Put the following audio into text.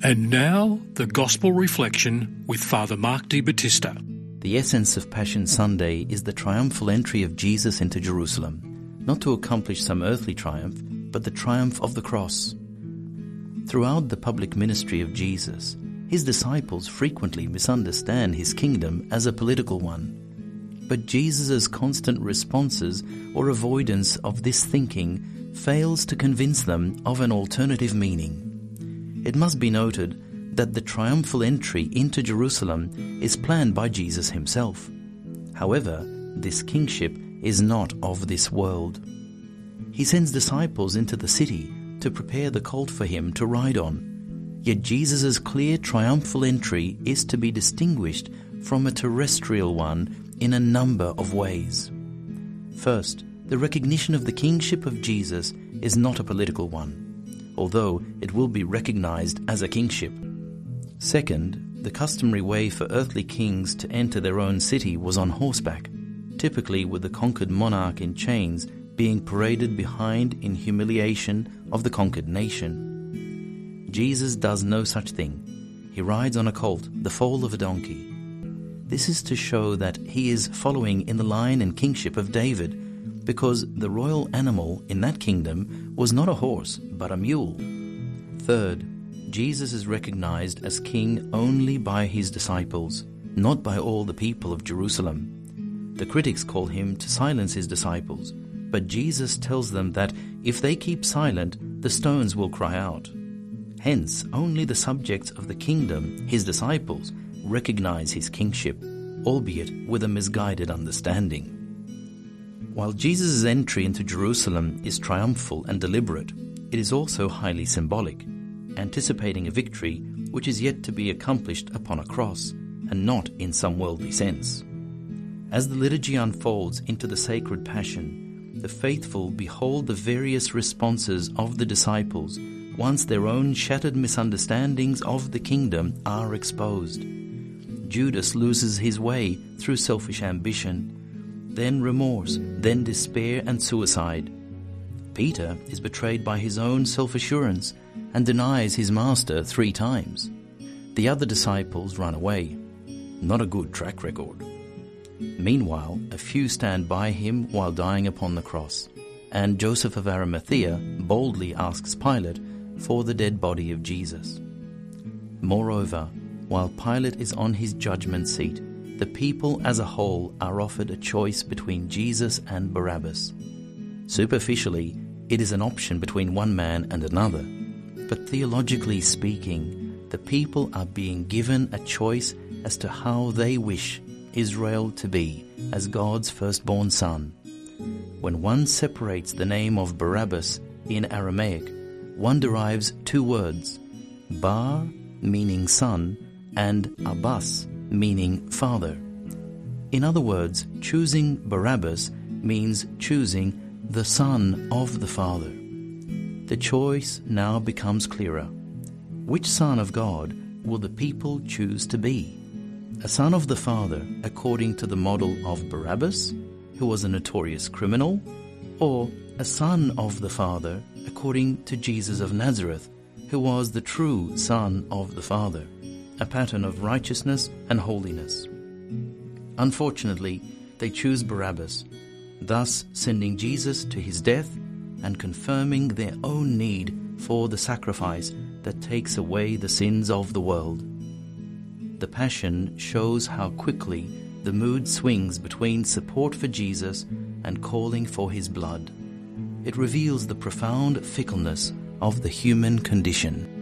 And now, the Gospel Reflection with Father Mark De Battista. The essence of Passion Sunday is the triumphal entry of Jesus into Jerusalem, not to accomplish some earthly triumph, but the triumph of the cross. Throughout the public ministry of Jesus, his disciples frequently misunderstand his kingdom as a political one. But Jesus' constant responses or avoidance of this thinking fails to convince them of an alternative meaning. It must be noted that the triumphal entry into Jerusalem is planned by Jesus himself. However, this kingship is not of this world. He sends disciples into the city to prepare the colt for him to ride on. Yet Jesus' clear triumphal entry is to be distinguished from a terrestrial one in a number of ways. First, the recognition of the kingship of Jesus is not a political one although it will be recognized as a kingship. Second, the customary way for earthly kings to enter their own city was on horseback, typically with the conquered monarch in chains being paraded behind in humiliation of the conquered nation. Jesus does no such thing. He rides on a colt, the foal of a donkey. This is to show that he is following in the line and kingship of David, because the royal animal in that kingdom was not a horse, but a mule. Third, Jesus is recognized as king only by his disciples, not by all the people of Jerusalem. The critics call him to silence his disciples, but Jesus tells them that if they keep silent, the stones will cry out. Hence, only the subjects of the kingdom, his disciples, recognize his kingship, albeit with a misguided understanding. While Jesus' entry into Jerusalem is triumphal and deliberate, it is also highly symbolic, anticipating a victory which is yet to be accomplished upon a cross, and not in some worldly sense. As the liturgy unfolds into the sacred passion, the faithful behold the various responses of the disciples once their own shattered misunderstandings of the kingdom are exposed. Judas loses his way through selfish ambition then remorse, then despair and suicide. Peter is betrayed by his own self assurance and denies his master three times. The other disciples run away. Not a good track record. Meanwhile, a few stand by him while dying upon the cross, and Joseph of Arimathea boldly asks Pilate for the dead body of Jesus. Moreover, while Pilate is on his judgment seat, the people as a whole are offered a choice between Jesus and Barabbas. Superficially, it is an option between one man and another. But theologically speaking, the people are being given a choice as to how they wish Israel to be as God's firstborn son. When one separates the name of Barabbas in Aramaic, one derives two words, Bar, meaning son, and Abbas, meaning father. In other words, choosing Barabbas means choosing the son of the father. The choice now becomes clearer. Which son of God will the people choose to be? A son of the father according to the model of Barabbas, who was a notorious criminal, or a son of the father according to Jesus of Nazareth, who was the true son of the father? a pattern of righteousness and holiness. Unfortunately, they choose Barabbas, thus sending Jesus to his death and confirming their own need for the sacrifice that takes away the sins of the world. The Passion shows how quickly the mood swings between support for Jesus and calling for his blood. It reveals the profound fickleness of the human condition.